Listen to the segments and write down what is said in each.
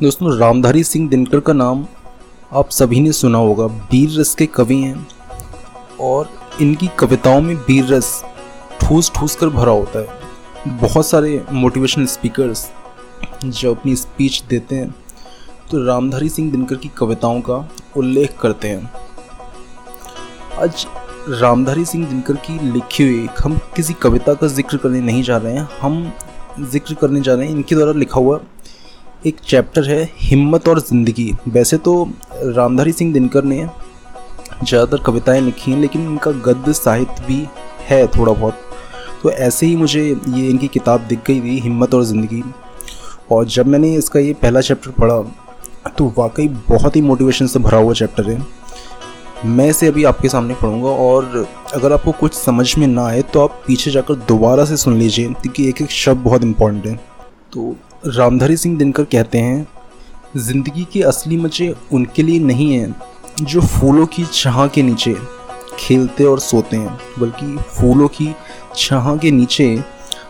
दोस्तों, रामधारी सिंह दिनकर का नाम आप सभी ने सुना होगा। वीर रस के कवि हैं और इनकी कविताओं में वीर रस ठूस ठूस कर भरा होता है। बहुत सारे मोटिवेशनल स्पीकर्स जो अपनी स्पीच देते हैं तो रामधारी सिंह दिनकर की कविताओं का उल्लेख करते हैं। आज रामधारी सिंह दिनकर की लिखी हुई हम किसी कविता का ज़िक्र करने नहीं जा रहे हैं, हम ज़िक्र करने जा रहे हैं, इनके द्वारा लिखा हुआ एक चैप्टर है, हिम्मत और ज़िंदगी। वैसे तो रामधारी सिंह दिनकर ने ज़्यादातर कविताएँ लिखी हैं, लेकिन इनका गद्य साहित्य भी है थोड़ा बहुत। तो ऐसे ही मुझे ये इनकी किताब दिख गई थी, हिम्मत और ज़िंदगी। और जब मैंने इसका ये पहला चैप्टर पढ़ा तो वाकई बहुत ही मोटिवेशन से भरा हुआ चैप्टर है। मैं इसे अभी आपके सामने पढ़ूँगा, और अगर आपको कुछ समझ में ना आए तो आप पीछे जाकर दोबारा से सुन लीजिए, क्योंकि एक एक शब्द बहुत इम्पोर्टेंट है। तो रामधारी सिंह दिनकर कहते हैं, ज़िंदगी के असली मज़े उनके लिए नहीं हैं, जो फूलों की छाह के नीचे खेलते और सोते हैं, बल्कि फूलों की छाह के नीचे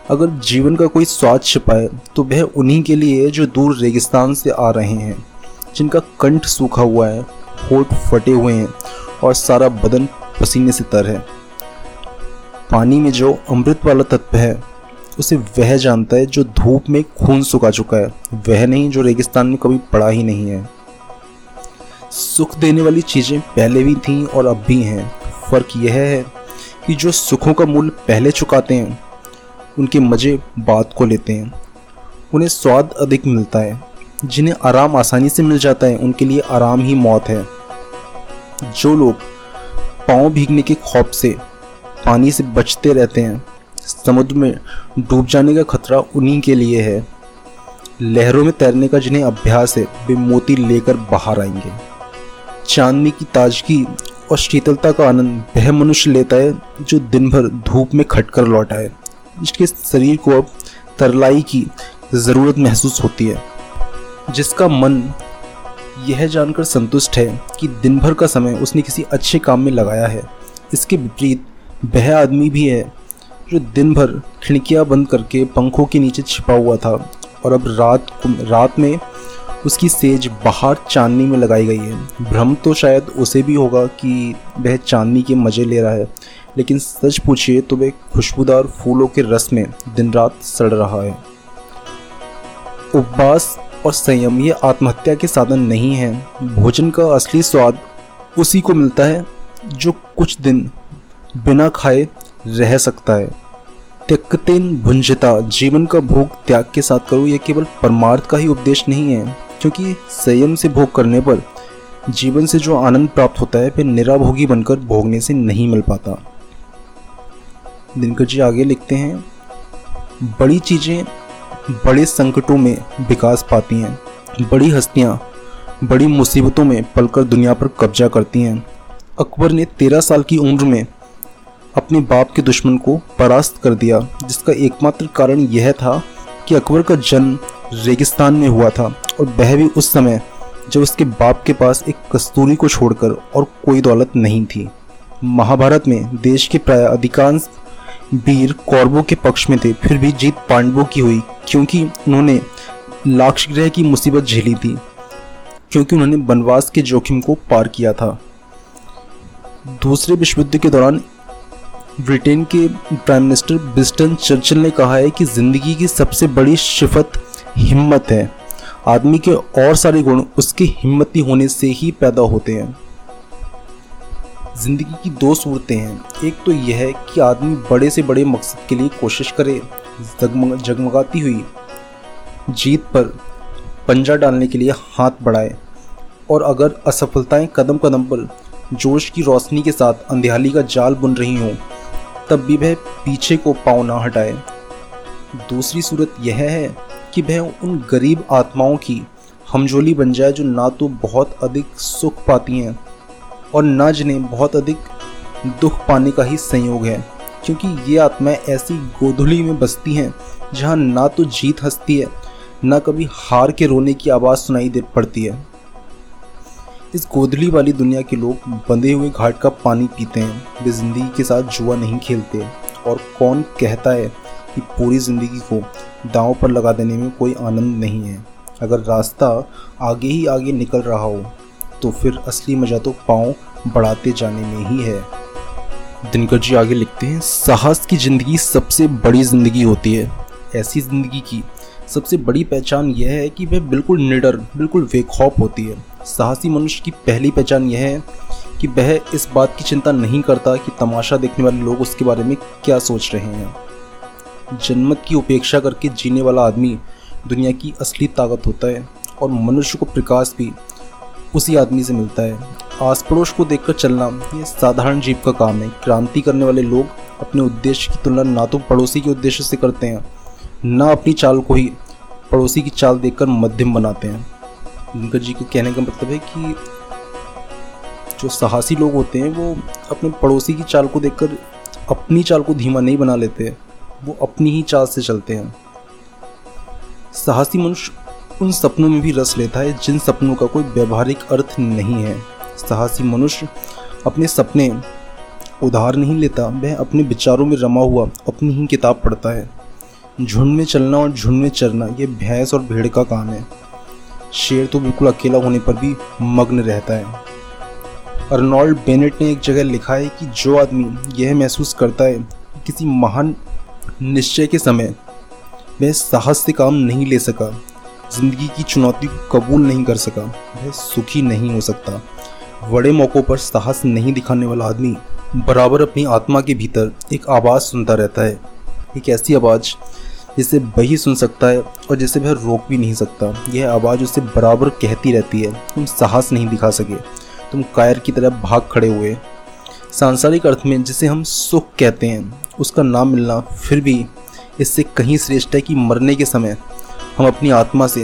अगर जीवन का कोई स्वाद छिपाए तो वह उन्हीं के लिए जो दूर रेगिस्तान से आ रहे हैं, जिनका कंठ सूखा हुआ है, होठ फटे हुए हैं और सारा बदन पसीने से तर है। पानी में जो अमृत वाला तत्व है उसे वह जानता है जो धूप में खून सुखा चुका है। वह नहीं, जो रेगिस्तान में कभी पड़ा ही नहीं है। सुख देने वाली चीज़ें पहले भी थीं और अब भी हैं। फ़र्क यह है कि जो सुखों का मूल्य पहले चुकाते हैं, उनके मज़े बाद को लेते हैं। उन्हें स्वाद अधिक मिलता है। जिन्हें आराम आसानी से मिल जाता है, उनके लिए आराम ही मौत है। जो लोग पाँव भीगने के खौफ से पानी से बचते रहते हैं समुद्र में डूब जाने का खतरा उन्हीं के लिए है। लहरों में तैरने का जिन्हें अभ्यास है, वे मोती लेकर बाहर आएँगे। चांदनी की ताजगी और शीतलता का आनंद वह मनुष्य लेता है जो दिन भर धूप में खटकर लौटा है जिसके शरीर को अब तरलाई की ज़रूरत महसूस होती है, जिसका मन यह जानकर संतुष्ट है कि दिन भर का समय उसने किसी अच्छे काम में लगाया है। इसके विपरीत वह आदमी भी है जो दिन भर खिड़कियाँ बंद करके पंखों के नीचे छिपा हुआ था और अब रात रात में उसकी सेज बाहर चांदनी में लगाई गई है। भ्रम तो शायद उसे भी होगा कि वह चांदनी के मज़े ले रहा है, लेकिन सच पूछिए तो वह खुशबूदार फूलों के रस में दिन रात सड़ रहा है। उपवास और संयम, ये आत्महत्या के साधन नहीं है। भोजन का असली स्वाद उसी को मिलता है जो कुछ दिन बिना खाए रह सकता है। त्यक्तेन भुंजता, जीवन का भोग त्याग के साथ करो ये केवल परमार्थ का ही उपदेश नहीं है, क्योंकि संयम से भोग करने पर जीवन से जो आनंद प्राप्त होता है, फिर निराभोगी बनकर भोगने से नहीं मिल पाता। दिनकर जी, आगे लिखते हैं, बड़ी चीज़ें बड़े संकटों में विकास पाती हैं, बड़ी हस्तियाँ बड़ी मुसीबतों में पलकर दुनिया पर कब्जा करती हैं। अकबर ने तेरह साल की उम्र में अपने बाप के दुश्मन को परास्त कर दिया, जिसका एकमात्र कारण यह था कि अकबर का जन्म रेगिस्तान में हुआ था और वह भी उस समय जब उसके बाप के पास एक कस्तूरी को छोड़कर और कोई दौलत नहीं थी। महाभारत में देश के प्राय अधिकांश वीर कौरवों के पक्ष में थे, फिर भी जीत पांडवों की हुई, क्योंकि उन्होंने लाक्षग्रह की मुसीबत झेली थी, क्योंकि उन्होंने वनवास के जोखिम को पार किया था। दूसरे विश्व युद्ध के दौरान ब्रिटेन के प्राइम मिनिस्टर बिस्टन चर्चिल ने कहा है कि ज़िंदगी की सबसे बड़ी शिफत हिम्मत है। आदमी के और सारे गुण उसकी हिम्मती होने से ही पैदा होते हैं। ज़िंदगी की दो सूरतें हैं। एक तो यह है कि आदमी बड़े से बड़े मकसद के लिए कोशिश करे जगमग जगमगाती हुई जीत पर पंजा डालने के लिए हाथ बढ़ाए और अगर असफलताएँ कदम कदम पर जोश की रोशनी के साथ अंधेली का जाल बुन रही हों तब भी वह पीछे को पाँव ना हटाए। दूसरी सूरत यह है कि वह उन गरीब आत्माओं की हमजोली बन जाए जो ना तो बहुत अधिक सुख पाती हैं और न जिन्हें बहुत अधिक दुख पाने का ही संयोग है, क्योंकि ये आत्माएँ ऐसी गोधुली में बसती हैं जहाँ ना तो जीत हंसती है, ना कभी हार के रोने की आवाज़ सुनाई दे पड़ती है। इस गोदली वाली दुनिया के लोग बंधे हुए घाट का पानी पीते हैं, वे ज़िंदगी के साथ जुआ नहीं खेलते और कौन कहता है कि पूरी ज़िंदगी को दांव पर लगा देने में कोई आनंद नहीं है। अगर रास्ता आगे ही आगे निकल रहा हो तो फिर असली मज़ा तो पाँव बढ़ाते जाने में ही है। दिनकर जी आगे लिखते हैं, साहस की ज़िंदगी सबसे बड़ी ज़िंदगी होती है। ऐसी ज़िंदगी की सबसे बड़ी पहचान यह है कि वह बिल्कुल निडर, बिल्कुल बेखौफ होती है। साहसी मनुष्य की पहली पहचान यह है कि वह इस बात की चिंता नहीं करता कि तमाशा देखने वाले लोग उसके बारे में क्या सोच रहे हैं। जन्मत की उपेक्षा करके जीने वाला आदमी दुनिया की असली ताकत होता है और मनुष्य को प्रकाश भी उसी आदमी से मिलता है। आस पड़ोस को देखकर चलना ये साधारण जीव का काम है। क्रांति करने वाले लोग अपने उद्देश्य की तुलना ना तो पड़ोसी के उद्देश्य से करते हैं, ना अपनी चाल को ही पड़ोसी की चाल देखकर मध्यम बनाते हैं। दिनकर जी के कहने का मतलब है कि जो साहसी लोग होते हैं, वो अपने पड़ोसी की चाल को देखकर अपनी चाल को धीमा नहीं बना लेते वो अपनी ही चाल से चलते हैं। साहसी मनुष्य उन सपनों में भी रस लेता है, जिन सपनों का कोई व्यवहारिक अर्थ नहीं है। साहसी मनुष्य अपने सपने उधार नहीं लेता, वह अपने विचारों में रमा हुआ, अपनी ही किताब पढ़ता है। झुंड में चलना और झुंड में चरना, ये भैंस और भेड़ का काम है। शेर तो बिल्कुल अकेला होने पर भी मग्न रहता है। अर्नोल्ड बेनेट ने एक जगह लिखा है कि जो आदमी यह महसूस करता है किसी महान निश्चय के समय वह साहस से काम नहीं ले सका, ज़िंदगी की चुनौती को कबूल नहीं कर सका, वह सुखी नहीं हो सकता। बड़े मौक़ों पर साहस नहीं दिखाने वाला आदमी बराबर अपनी आत्मा के भीतर एक आवाज़ सुनता रहता है। एक ऐसी आवाज़ जिसे वही सुन सकता है और जिसे वह रोक भी नहीं सकता। यह आवाज़ उसे बराबर कहती रहती है। तुम साहस नहीं दिखा सके। तुम कायर की तरह भाग खड़े हुए। सांसारिक अर्थ में जिसे हम सुख कहते हैं, उसका नाम मिलना फिर भी इससे कहीं श्रेष्ठ है कि मरने के समय हम अपनी आत्मा से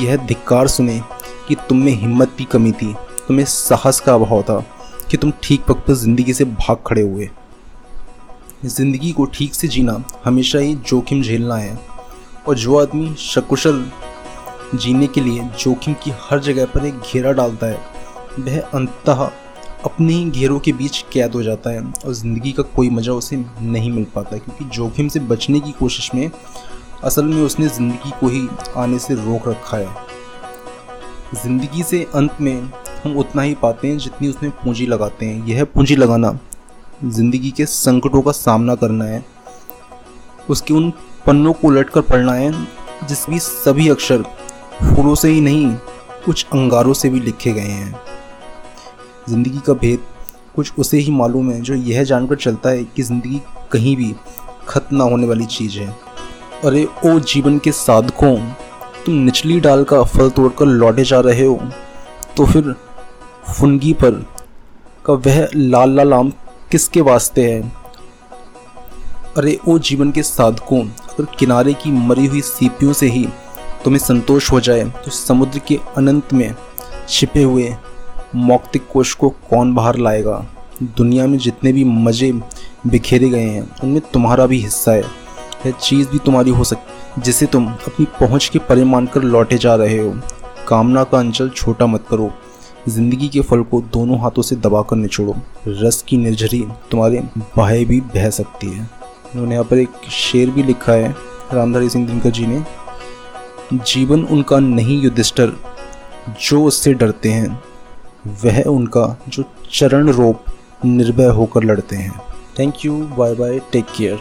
यह धिक्कार सुने कि तुम में हिम्मत की कमी थी, तुम्हें साहस का अभाव था कि तुम ठीक वक्त पर ज़िंदगी से भाग खड़े हुए। ज़िंदगी को ठीक से जीना हमेशा ही जोखिम झेलना है। और जो आदमी सकुशल जीने के लिए जोखिम की हर जगह पर एक घेरा डालता है, वह अंततः अपने ही घेरों के बीच कैद हो जाता है और ज़िंदगी का कोई मज़ा उसे नहीं मिल पाता क्योंकि जोखिम से बचने की कोशिश में असल में उसने ज़िंदगी को ही आने से रोक रखा है। ज़िंदगी से अंत में हम उतना ही पाते हैं जितनी उसमें पूंजी लगाते हैं। यह पूंजी लगाना ज़िंदगी के संकटों का सामना करना है, उसके उन पन्नों को उलट कर पढ़ना है जिसकी सभी अक्षर फूलों से ही नहीं, कुछ अंगारों से भी लिखे गए हैं। ज़िंदगी का भेद कुछ उसे ही मालूम है, जो यह जानकर चलता है कि ज़िंदगी कहीं भी ख़त्म ना होने वाली चीज़ है। अरे, ओ जीवन के साधकों, तुम निचली डाल का फल तोड़कर लौटे जा रहे हो तो फिर फुनगी पर का वह लाल लाल आम किसके वास्ते है? अरे, ओ जीवन के साधकों, अगर किनारे की मरी हुई सीपियों से ही तुम्हें संतोष हो जाए तो समुद्र के अनंत में छिपे हुए मौक्तिक कोश को कौन बाहर लाएगा? दुनिया में जितने भी मज़े बिखेरे गए हैं, उनमें तुम्हारा भी हिस्सा है। यह चीज़ भी तुम्हारी हो सकती जिसे तुम अपनी पहुँच के परे मानकर लौटे जा रहे हो। कामना का अंचल छोटा मत करो। ज़िंदगी के फल को दोनों हाथों से दबाकर निचोड़ो। रस की निर्झरी तुम्हारे बाहें भी बह सकती है। उन्होंने यहाँ पर एक शेर भी लिखा है, रामधारी सिंह दिनकर जी ने। जीवन उनका नहीं युधिष्ठर, जो उससे डरते हैं, वह उनका जो चरण रोप निर्भय होकर लड़ते हैं। Thank you bye bye take care